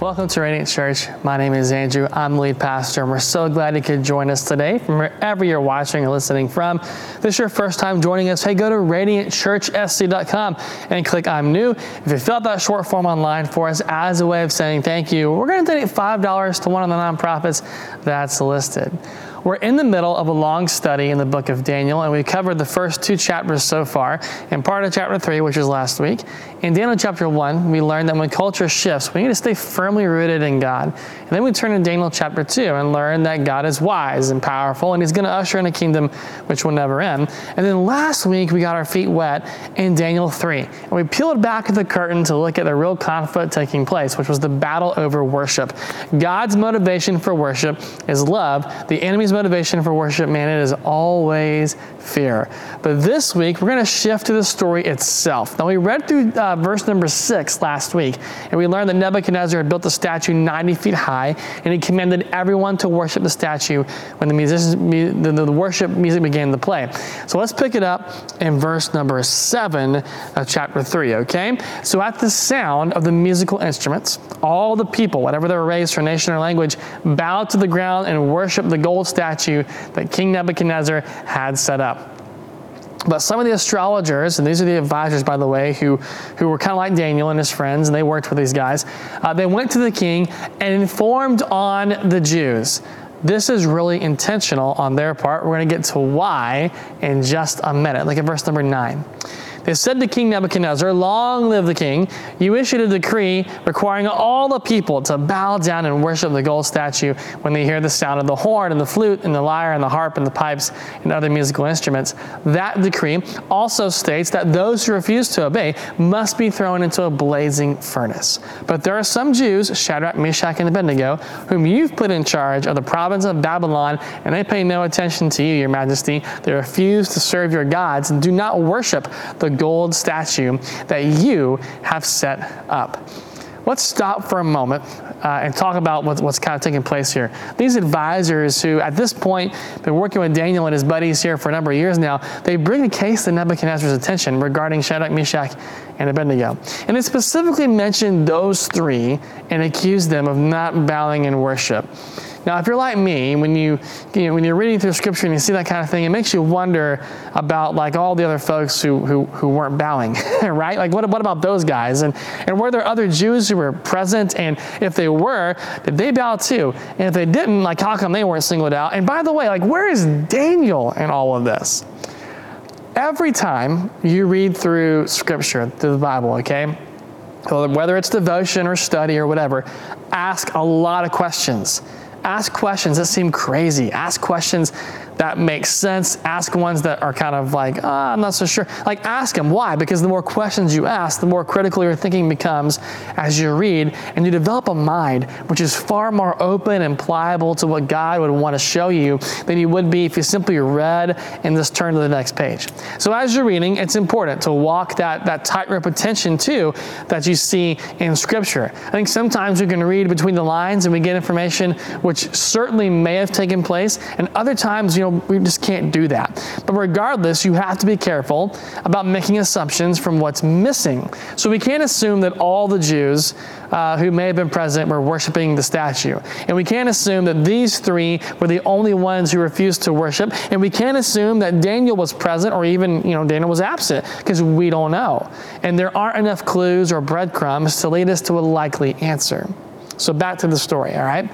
Welcome to Radiant Church. My name is Andrew. I'm lead pastor, and we're so glad you could join us today from wherever you're watching or listening from. If this is your first time joining us, hey, go to radiantchurchsc.com and click I'm new. If you fill out that short form online for us as a way of saying thank you, we're going to donate $5 to one of the nonprofits that's listed. We're in the middle of a long study in the book of Daniel, and we covered the first two chapters so far, and part of chapter three, which was last week. In Daniel chapter one, we learned that when culture shifts, we need to stay firmly rooted in God. And then we turn to Daniel chapter two and learn that God is wise and powerful, and He's going to usher in a kingdom which will never end. And then last week, we got our feet wet in Daniel three, and we peeled back the curtain to look at the real conflict taking place, which was the battle over worship. God's motivation for worship is love. The enemy's motivation for worship, man, it is always fear. But this week, we're going to shift to the story itself. Now, we read through uh, verse number six last week, and we learned that Nebuchadnezzar had built a statue 90 feet high, and he commanded everyone to worship the statue when the, musicians, the, the worship music began to play. So let's pick it up in verse number seven of chapter three, okay? So at the sound of the musical instruments, all the people, whatever their race or nation or language, bowed to the ground and worshiped the gold statue that King Nebuchadnezzar had set up. But some of the astrologers, and these are the advisors, by the way, who, who were kind of like Daniel and his friends, and they worked with these guys, uh, they went to the king and informed on the Jews. This is really intentional on their part. We're going to get to why in just a minute. Look at verse number nine. They said to King Nebuchadnezzar, Long live the king. You issued a decree requiring all the people to bow down and worship the gold statue when they hear the sound of the horn and the flute and the lyre and the harp and the pipes and other musical instruments. That decree also states that those who refuse to obey must be thrown into a blazing furnace. But there are some Jews, Shadrach, Meshach, and Abednego, whom you've put in charge of the province of Babylon, and they pay no attention to you, your majesty. They refuse to serve your gods and do not worship the gold statue that you have set up. Let's stop for a moment uh, and talk about what, what's kind of taking place here. These advisors, who at this point have been working with Daniel and his buddies here for a number of years now, they bring a case to Nebuchadnezzar's attention regarding Shadrach, Meshach, and Abednego. And they specifically mention those three and accuse them of not bowing in worship. Now, if you're like me, when you, you know, when you're reading through Scripture and you see that kind of thing, it makes you wonder about like all the other folks who who, who weren't bowing, right? Like, what, what about those guys? And and were there other Jews who were present? And if they were, did they bow too? And if they didn't, like, how come they weren't singled out? And by the way, like, where is Daniel in all of this? Every time you read through Scripture, through the Bible, okay, whether it's devotion or study or whatever, ask a lot of questions Ask questions that seem crazy. Ask questions that make sense. Ask ones that are kind of like, oh, I'm not so sure. Like, ask them. Why? Because the more questions you ask, the more critical your thinking becomes as you read, and you develop a mind which is far more open and pliable to what God would want to show you than you would be if you simply read and just turn to the next page. So, as you're reading, it's important to walk that, that tightrope of tension too that you see in Scripture. I think sometimes we can read between the lines and we get information which certainly may have taken place, and other times, you know, we just can't do that. But regardless, you have to be careful about making assumptions from what's missing. So we can't assume that all the Jews uh, who may have been present were worshiping the statue. And we can't assume that these three were the only ones who refused to worship. And we can't assume that Daniel was present or even, you know, Daniel was absent because we don't know. And there aren't enough clues or breadcrumbs to lead us to a likely answer. So back to the story, all right?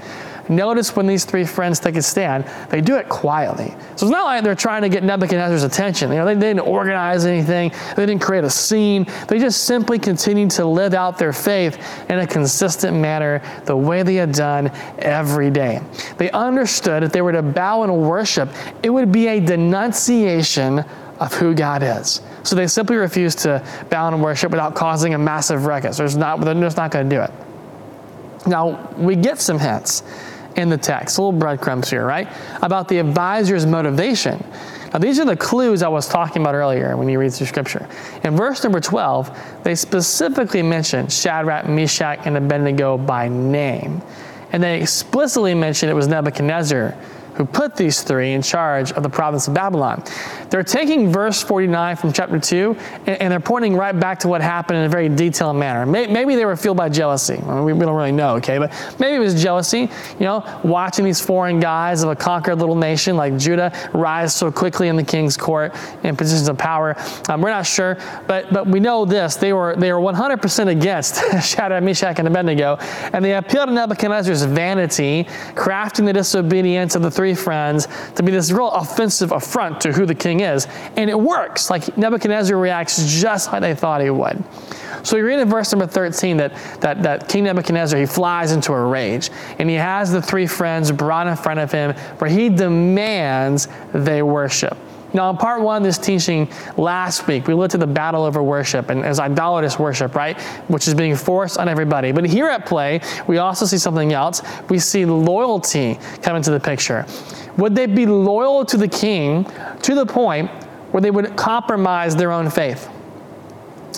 Notice when these three friends take a stand, they do it quietly. So it's not like they're trying to get Nebuchadnezzar's attention. You know, they, they didn't organize anything, they didn't create a scene. They just simply continued to live out their faith in a consistent manner, the way they had done every day. They understood if they were to bow and worship, it would be a denunciation of who God is. So they simply refused to bow and worship without causing a massive ruckus. There's not, they're just not going to do it. Now, we get some hints in the text, a little breadcrumbs here, right? About the advisor's motivation. Now, these are the clues I was talking about earlier when you read through Scripture. In verse number 12, they specifically mention Shadrach, Meshach, and Abednego by name. And they explicitly mention it was Nebuchadnezzar who put these three in charge of the province of Babylon. They're taking verse 49 from chapter 2 and, they're pointing right back to what happened in a very detailed manner. Maybe they were fueled by jealousy. we don't really know, okay? But maybe it was jealousy, you know, watching these foreign guys of a conquered little nation like Judah rise so quickly in the king's court in positions of power. Um, we're not sure, but, but we know this. They were, they were 100% against Shadrach, Meshach, and Abednego, and they appealed to Nebuchadnezzar's vanity, crafting the disobedience of the three friends to be this real offensive affront to who the king is. And it works. Like Nebuchadnezzar reacts just like they thought he would. So we read in verse number 13 that, that, that King Nebuchadnezzar, he flies into a rage. And he has the three friends brought in front of him where he demands they worship. Now, in part one of this teaching last week, we looked at the battle over worship and as idolatrous worship, right? Which is being forced on everybody. But here at play, we also see something else. We see loyalty come into the picture. Would they be loyal to the king to the point where they would compromise their own faith?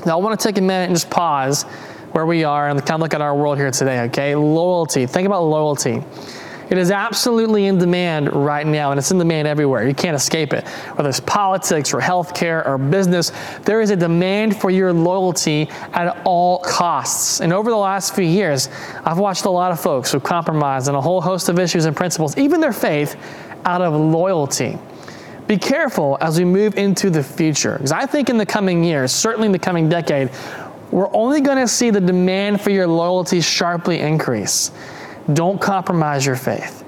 Now, I want to take a minute and just pause where we are and kind of look at our world here today, okay? Loyalty. Think about loyalty. It is absolutely in demand right now, and it's in demand everywhere. You can't escape it. Whether it's politics or healthcare or business, there is a demand for your loyalty at all costs. And over the last few years, I've watched a lot of folks who compromise on a whole host of issues and principles, even their faith, out of loyalty. Be careful as we move into the future, because I think in the coming years, certainly in the coming decade, we're only going to see the demand for your loyalty sharply increase. Don't compromise your faith.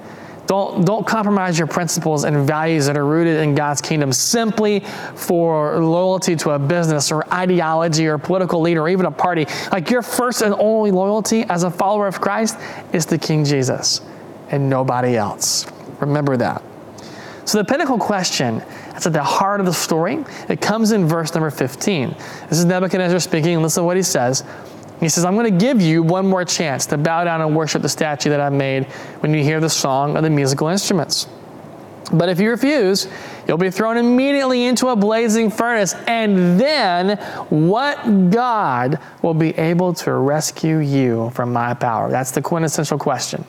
Don't, don't compromise your principles and values that are rooted in God's kingdom simply for loyalty to a business or ideology or political leader or even a party. Like your first and only loyalty as a follower of Christ is to King Jesus and nobody else. Remember that. So the pinnacle question that's at the heart of the story, it comes in verse number 15. This is Nebuchadnezzar speaking. Listen to what he says. He says, I'm going to give you one more chance to bow down and worship the statue that I've made when you hear the song of the musical instruments. But if you refuse, you'll be thrown immediately into a blazing furnace, and then what God will be able to rescue you from my power? That's the quintessential question.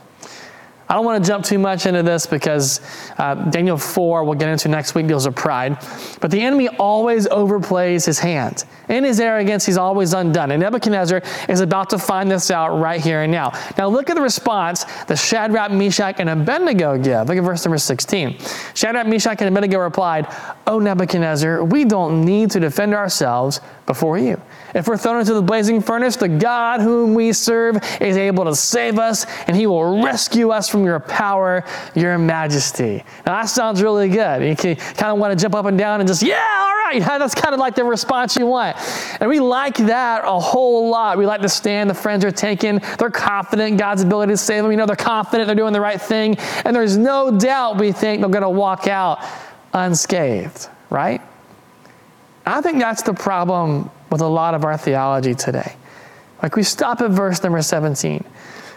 I don't want to jump too much into this because uh, Daniel 4, we'll get into next week, deals with pride. But the enemy always overplays his hand. In his arrogance, he's always undone. And Nebuchadnezzar is about to find this out right here and now. Now, look at the response that Shadrach, Meshach, and Abednego give. Look at verse number 16. Shadrach, Meshach, and Abednego replied, O Nebuchadnezzar, we don't need to defend ourselves before you. If we're thrown into the blazing furnace, the God whom we serve is able to save us, and he will rescue us from your power, your majesty. Now, that sounds really good. You kind of want to jump up and down and just, yeah, all right. That's kind of like the response you want. And we like that a whole lot. We like the stand the friends are taking. They're confident in God's ability to save them. You know, they're confident they're doing the right thing. And there's no doubt we think they're going to walk out unscathed, right? I think that's the problem with a lot of our theology today. Like we stop at verse number 17.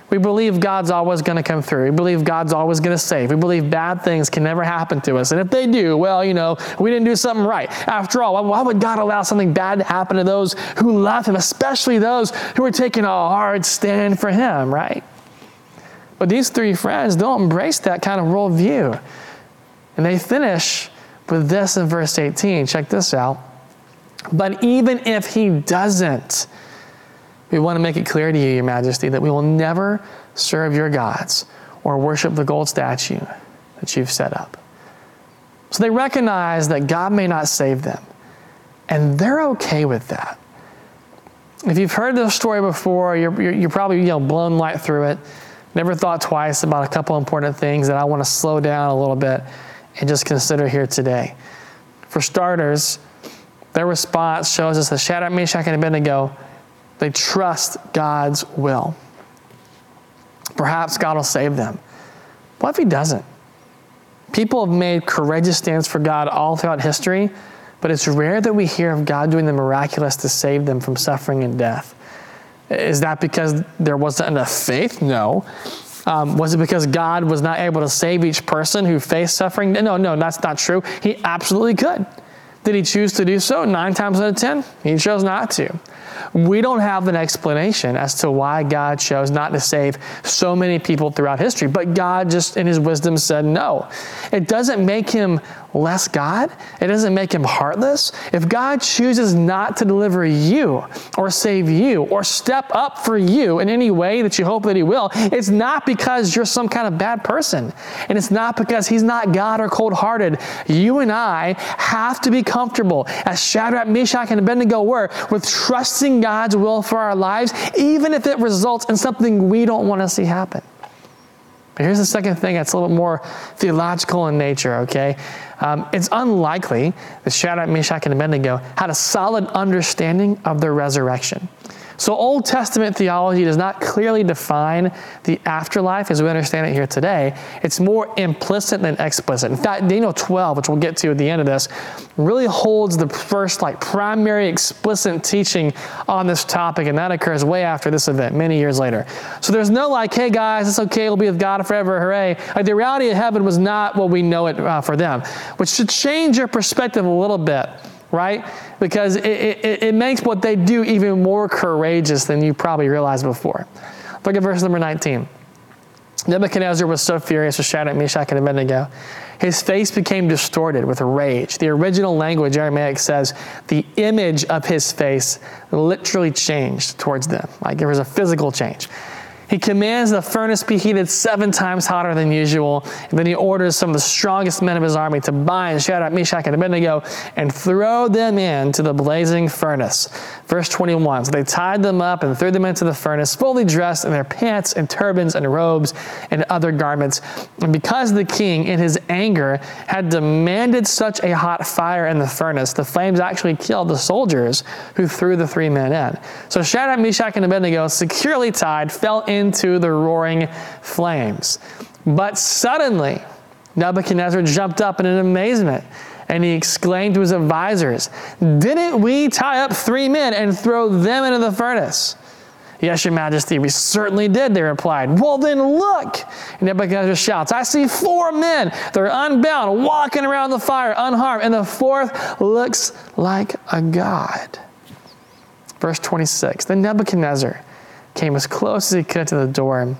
We believe God's always going to come through. We believe God's always going to save. We believe bad things can never happen to us. And if they do, well, you know, we didn't do something right. After all, why would God allow something bad to happen to those who love Him, especially those who are taking a hard stand for Him, right? But these three friends don't embrace that kind of worldview. And they finish with this in verse 18. Check this out. But even if he doesn't, we want to make it clear to you, Your Majesty, that we will never serve your gods or worship the gold statue that you've set up. So they recognize that God may not save them, and they're okay with that. If you've heard this story before, you're, you're, you're probably you know, blown light through it. Never thought twice about a couple important things that I want to slow down a little bit and just consider here today. For starters, their response shows us that Shadrach, Meshach, and Abednego, they trust God's will. Perhaps God will save them. What if He doesn't? People have made courageous stands for God all throughout history, but it's rare that we hear of God doing the miraculous to save them from suffering and death. Is that because there wasn't enough faith? No. Um, was it because God was not able to save each person who faced suffering? No, no, that's not true. He absolutely could. Did he choose to do so? Nine times out of ten, he chose not to. We don't have an explanation as to why God chose not to save so many people throughout history, but God just in his wisdom said no. It doesn't make him less God. It doesn't make him heartless. If God chooses not to deliver you or save you or step up for you in any way that you hope that he will, it's not because you're some kind of bad person. And it's not because he's not God or cold hearted. You and I have to be comfortable, as Shadrach, Meshach, and Abednego were, with trusting God's will for our lives, even if it results in something we don't want to see happen. But here's the second thing that's a little more theological in nature, okay? Um, it's unlikely that Shadrach, Meshach, and Abednego had a solid understanding of the resurrection. So, Old Testament theology does not clearly define the afterlife as we understand it here today. It's more implicit than explicit. In fact, Daniel 12, which we'll get to at the end of this, really holds the first, like, primary explicit teaching on this topic, and that occurs way after this event, many years later. So, there's no like, hey guys, it's okay, we'll be with God forever, hooray. Like, the reality of heaven was not what we know it uh, for them, which should change your perspective a little bit right? Because it, it, it, makes what they do even more courageous than you probably realized before. Look at verse number 19. Nebuchadnezzar was so furious with Shadrach, Meshach, and Abednego. His face became distorted with rage. The original language, Aramaic, says the image of his face literally changed towards them. Like there was a physical change. He commands the furnace be heated seven times hotter than usual. And then he orders some of the strongest men of his army to bind Shadrach, Meshach, and Abednego and throw them into the blazing furnace. Verse 21 So they tied them up and threw them into the furnace, fully dressed in their pants and turbans and robes and other garments. And because the king, in his anger, had demanded such a hot fire in the furnace, the flames actually killed the soldiers who threw the three men in. So Shadrach, Meshach, and Abednego, securely tied, fell in into the roaring flames. But suddenly, Nebuchadnezzar jumped up in an amazement and he exclaimed to his advisors, Didn't we tie up three men and throw them into the furnace? Yes, your majesty, we certainly did, they replied. Well, then look. Nebuchadnezzar shouts, I see four men. They're unbound, walking around the fire unharmed, and the fourth looks like a god. Verse 26 Then Nebuchadnezzar came as close as he could to the door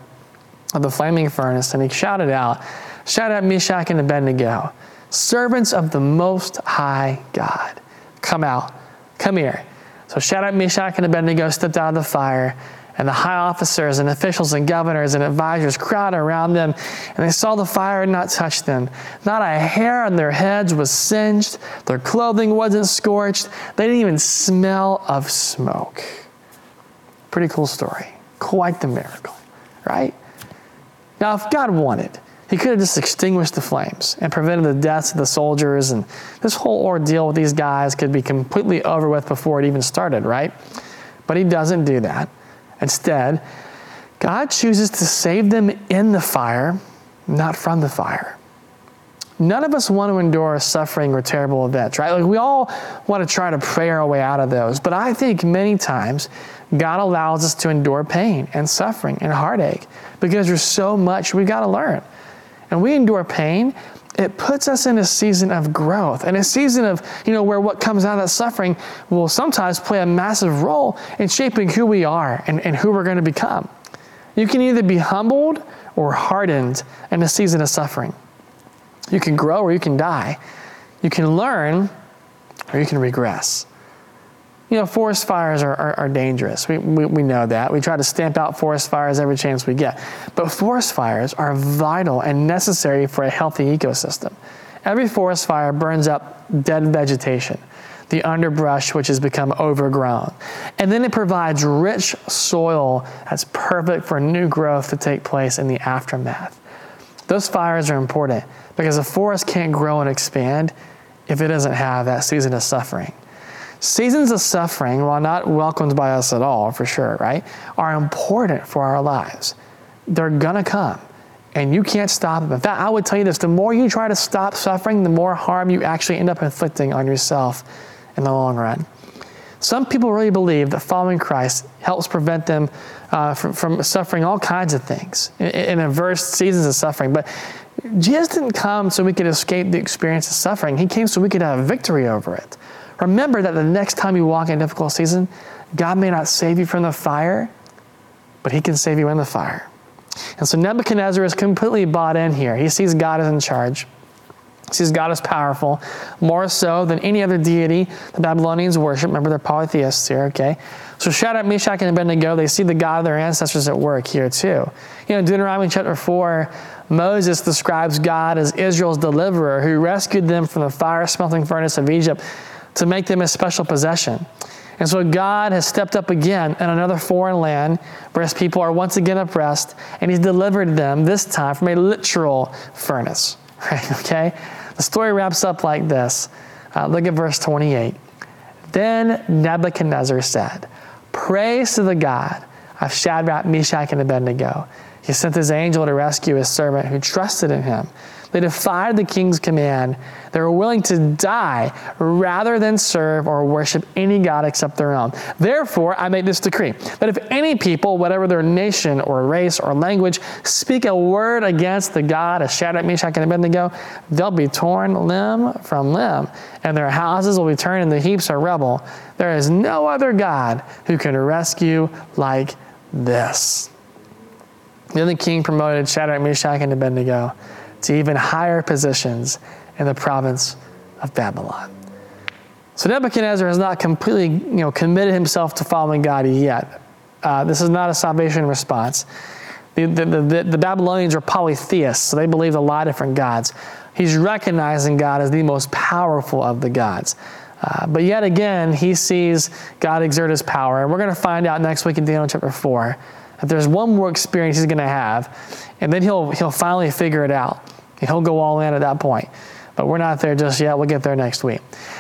of the flaming furnace, and he shouted out, Shadrach, Meshach and Abednego, servants of the Most High God. Come out, come here. So Shadrach, Meshach, and Abednego stepped out of the fire, and the high officers and officials and governors and advisors crowded around them, and they saw the fire had not touched them. Not a hair on their heads was singed, their clothing wasn't scorched, they didn't even smell of smoke. Pretty cool story. Quite the miracle, right? Now, if God wanted, he could have just extinguished the flames and prevented the deaths of the soldiers, and this whole ordeal with these guys could be completely over with before it even started, right? But he doesn't do that. Instead, God chooses to save them in the fire, not from the fire. None of us want to endure suffering or terrible events, right? Like we all want to try to pray our way out of those. But I think many times God allows us to endure pain and suffering and heartache because there's so much we've got to learn. And we endure pain, it puts us in a season of growth and a season of, you know, where what comes out of that suffering will sometimes play a massive role in shaping who we are and, and who we're going to become. You can either be humbled or hardened in a season of suffering. You can grow or you can die. You can learn or you can regress. You know, forest fires are, are, are dangerous. We, we, we, know that. We try to stamp out forest fires every chance we get. But forest fires are vital and necessary for a healthy ecosystem. Every forest fire burns up dead vegetation, the underbrush which has become overgrown. And then it provides rich soil that's perfect for new growth to take place in the aftermath. Those fires are important because a forest can't grow and expand if it doesn't have that season of suffering. Seasons of suffering, while not welcomed by us at all, for sure, right, are important for our lives. They're gonna come, and you can't stop them. In fact, I would tell you this the more you try to stop suffering, the more harm you actually end up inflicting on yourself in the long run. Some people really believe that following Christ helps prevent them uh, from, from, suffering all kinds of things in, in adverse seasons of suffering. But Jesus didn't come so we could escape the experience of suffering. He came so we could have victory over it. Remember that the next time you walk in a difficult season, God may not save you from the fire, but He can save you in the fire. And so Nebuchadnezzar is completely bought in here. He sees God is in charge. He sees God is powerful, more so than any other deity the Babylonians worship. Remember, they're polytheists here, okay? So Shadrach, Meshach, and Abednego, they see the God of their ancestors at work here too. You know, Deuteronomy chapter 4, Moses describes God as Israel's deliverer who rescued them from the fire smelting furnace of Egypt to make them a special possession. And so God has stepped up again in another foreign land where his people are once again oppressed, and he's delivered them this time from a literal furnace. Right? Okay? The story wraps up like this. Uh, look at verse 28. Then Nebuchadnezzar said, Praise to the God of Shadrach, Meshach, and Abednego. He sent his angel to rescue his servant who trusted in him. They defied the king's command. They were willing to die rather than serve or worship any God except their own. Therefore, I make this decree that if any people, whatever their nation or race or language, speak a word against the God of Shadrach, Meshach, and Abednego, they'll be torn limb from limb, and their houses will be turned into heaps of rubble. There is no other God who can rescue like this. Then the king promoted Shadrach, Meshach, and Abednego to even higher positions in the province of Babylon. So Nebuchadnezzar has not completely you know, committed himself to following God yet. Uh, this is not a salvation response. The, the, the, the, Babylonians are polytheists, so they believed a lot of different gods. He's recognizing God as the most powerful of the gods. Uh, but yet again, he sees God exert his power. And we're going to find out next week in Daniel chapter 4 that there's one more experience he's going to have, and then he'll, he'll finally figure it out. He'll go all in at that point. But we're not there just yet. We'll get there next week.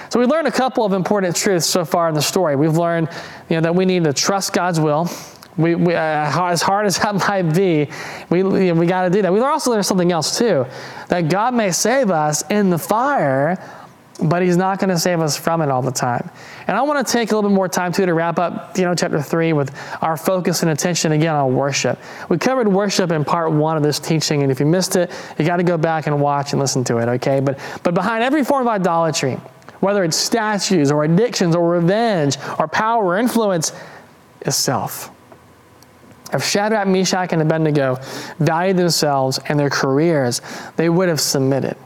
So we learned a couple of important truths so far in the story. We've learned you know, that we need to trust God's will. We, we, uh, as hard as that might be, we, you know, we got to do that. We also learned something else too, that God may save us in the fire, but he's not going to save us from it all the time. And I want to take a little bit more time too to wrap up, you know, chapter three with our focus and attention again on worship. We covered worship in part one of this teaching, and if you missed it, you got to go back and watch and listen to it, okay? But but behind every form of idolatry, whether it's statues or addictions or revenge or power or influence, is self. If Shadrach, Meshach, and Abednego valued themselves and their careers, they would have submitted.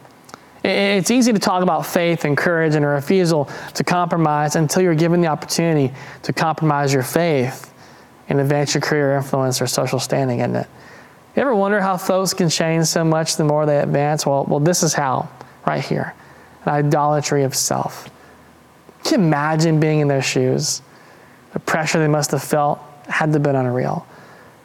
It's easy to talk about faith and courage and a refusal to compromise until you're given the opportunity to compromise your faith and advance your career influence or social standing, isn't it? You ever wonder how folks can change so much the more they advance? Well, well, this is how, right here. An idolatry of self. Can you imagine being in their shoes? The pressure they must have felt had to been unreal.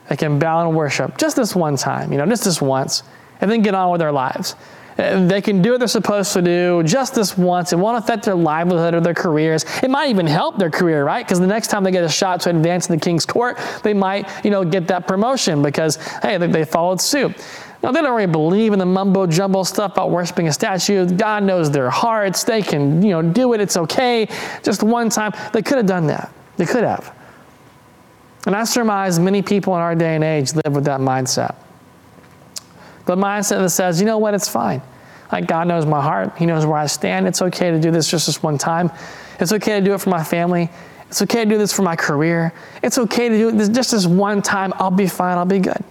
They can bow and worship just this one time, you know, just this once, and then get on with their lives. They can do what they're supposed to do just this once. It won't affect their livelihood or their careers. It might even help their career, right? Because the next time they get a shot to advance in the king's court, they might, you know, get that promotion because, hey, they, they followed suit. Now, they don't really believe in the mumbo jumbo stuff about worshiping a statue. God knows their hearts. They can, you know, do it. It's okay. Just one time. They could have done that. They could have. And I surmise many people in our day and age live with that mindset. The mindset that says, you know what, it's fine. Like God knows my heart. He knows where I stand. It's okay to do this just this one time. It's okay to do it for my family. It's okay to do this for my career. It's okay to do it just this one time. I'll be fine. I'll be good.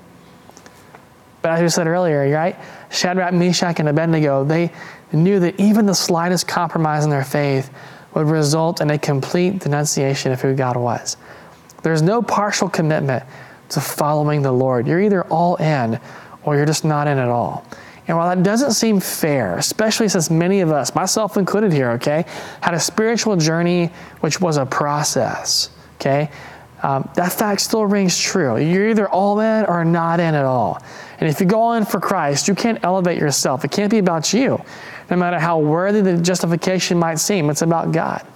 But as we said earlier, right? Shadrach, Meshach, and Abednego, they knew that even the slightest compromise in their faith would result in a complete denunciation of who God was. There's no partial commitment to following the Lord. You're either all in or you're just not in at all. And while that doesn't seem fair, especially since many of us, myself included here, okay, had a spiritual journey which was a process, okay, um, that fact still rings true. You're either all in or not in at all. And if you go in for Christ, you can't elevate yourself. It can't be about you. No matter how worthy the justification might seem, it's about God.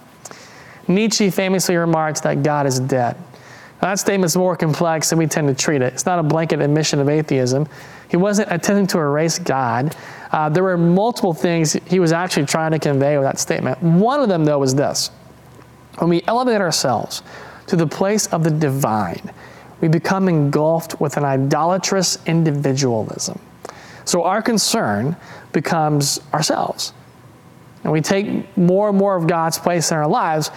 Nietzsche famously remarked that God is dead. Now, that statement's more complex than we tend to treat it. It's not a blanket admission of atheism. He wasn't attempting to erase God. Uh, there were multiple things he was actually trying to convey with that statement. One of them, though, was this When we elevate ourselves to the place of the divine, we become engulfed with an idolatrous individualism. So our concern becomes ourselves. And we take more and more of God's place in our lives,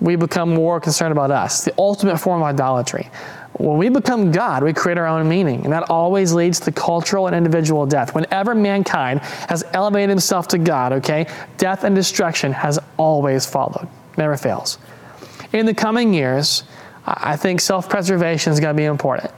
we become more concerned about us, the ultimate form of idolatry. When we become God, we create our own meaning, and that always leads to cultural and individual death. Whenever mankind has elevated himself to God, okay, death and destruction has always followed, never fails. In the coming years, I think self preservation is going to be important.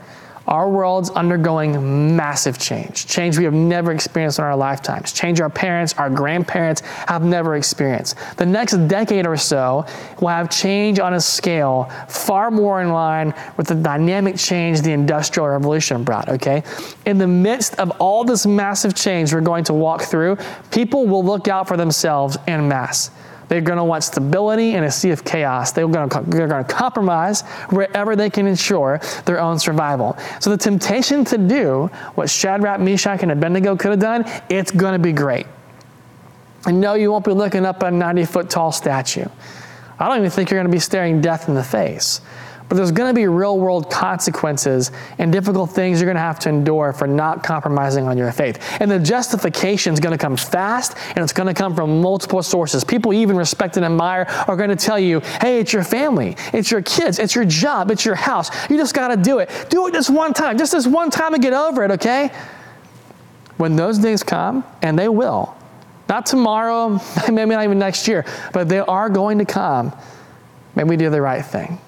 Our world's undergoing massive change, change we have never experienced in our lifetimes, change our parents, our grandparents have never experienced. The next decade or so will have change on a scale far more in line with the dynamic change the Industrial Revolution brought, okay? In the midst of all this massive change we're going to walk through, people will look out for themselves en masse. They're going to want stability in a sea of chaos. They're going, to, they're going to compromise wherever they can ensure their own survival. So the temptation to do what Shadrach, Meshach, and Abednego could have done, it's going to be great. And no, you won't be looking up at a 90 foot tall statue. I don't even think you're going to be staring death in the face. But there's going to be real world consequences and difficult things you're going to have to endure for not compromising on your faith. And the justification is going to come fast and it's going to come from multiple sources. People even respect and admire are going to tell you, hey, it's your family, it's your kids, it's your job, it's your house. You just got to do it. Do it just one time, just this one time and get over it, okay? When those days come, and they will, not tomorrow, maybe not even next year, but they are going to come, may we do the right thing.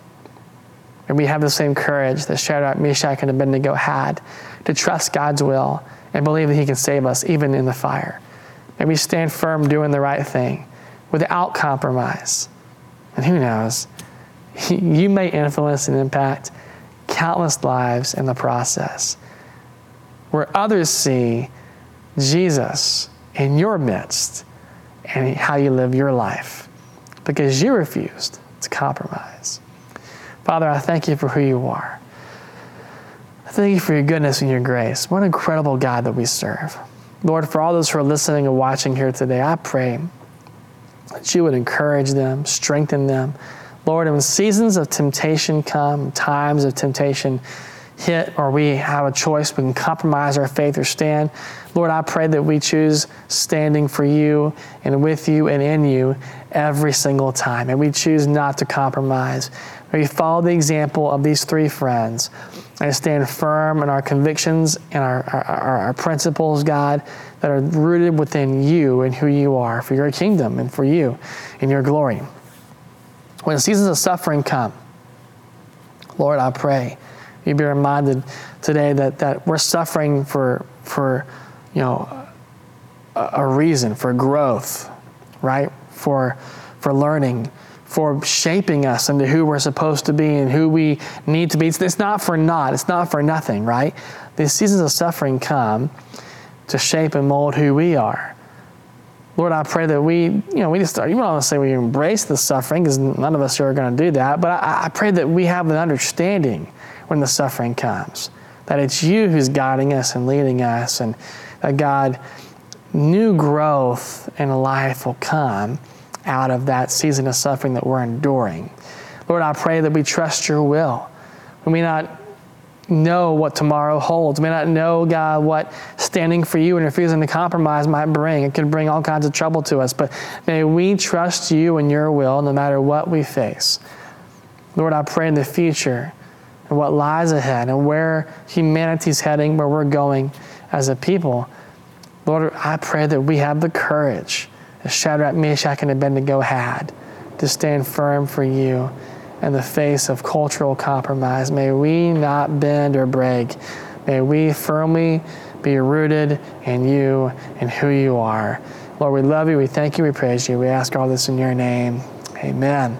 And we have the same courage that Shadrach, Meshach, and Abednego had to trust God's will and believe that He can save us even in the fire. And we stand firm doing the right thing without compromise. And who knows, you may influence and impact countless lives in the process. Where others see Jesus in your midst and how you live your life because you refused to compromise. Father, I thank you for who you are. I thank you for your goodness and your grace. What an incredible God that we serve. Lord, for all those who are listening and watching here today, I pray that you would encourage them, strengthen them. Lord, and when seasons of temptation come, times of temptation hit, or we have a choice, we can compromise our faith or stand. Lord, I pray that we choose standing for you and with you and in you every single time. And we choose not to compromise. We follow the example of these three friends and stand firm in our convictions and our, our, our, principles, God, that are rooted within you and who you are for your kingdom and for you and your glory. When seasons of suffering come, Lord, I pray you be reminded today that, that we're suffering for, for you know, a, a reason, for growth, right? For, for learning for shaping us into who we're supposed to be and who we need to be. It's, it's not for naught, it's not for nothing, right? These seasons of suffering come to shape and mold who we are. Lord, I pray that we, you know, we just you don't want to say we embrace the suffering because none of us are going to do that, but I, I pray that we have an understanding when the suffering comes, that it's you who's guiding us and leading us, and that God, new growth in life will come out of that season of suffering that we're enduring. Lord, I pray that we trust your will. We may not know what tomorrow holds. We may not know, God, what standing for you and refusing to compromise might bring. It could bring all kinds of trouble to us, but may we trust you and your will no matter what we face. Lord, I pray in the future and what lies ahead and where humanity's heading, where we're going as a people. Lord, I pray that we have the courage as Shadrach, Meshach, and Abednego had to stand firm for you in the face of cultural compromise. May we not bend or break. May we firmly be rooted in you and who you are. Lord, we love you, we thank you, we praise you. We ask all this in your name. Amen.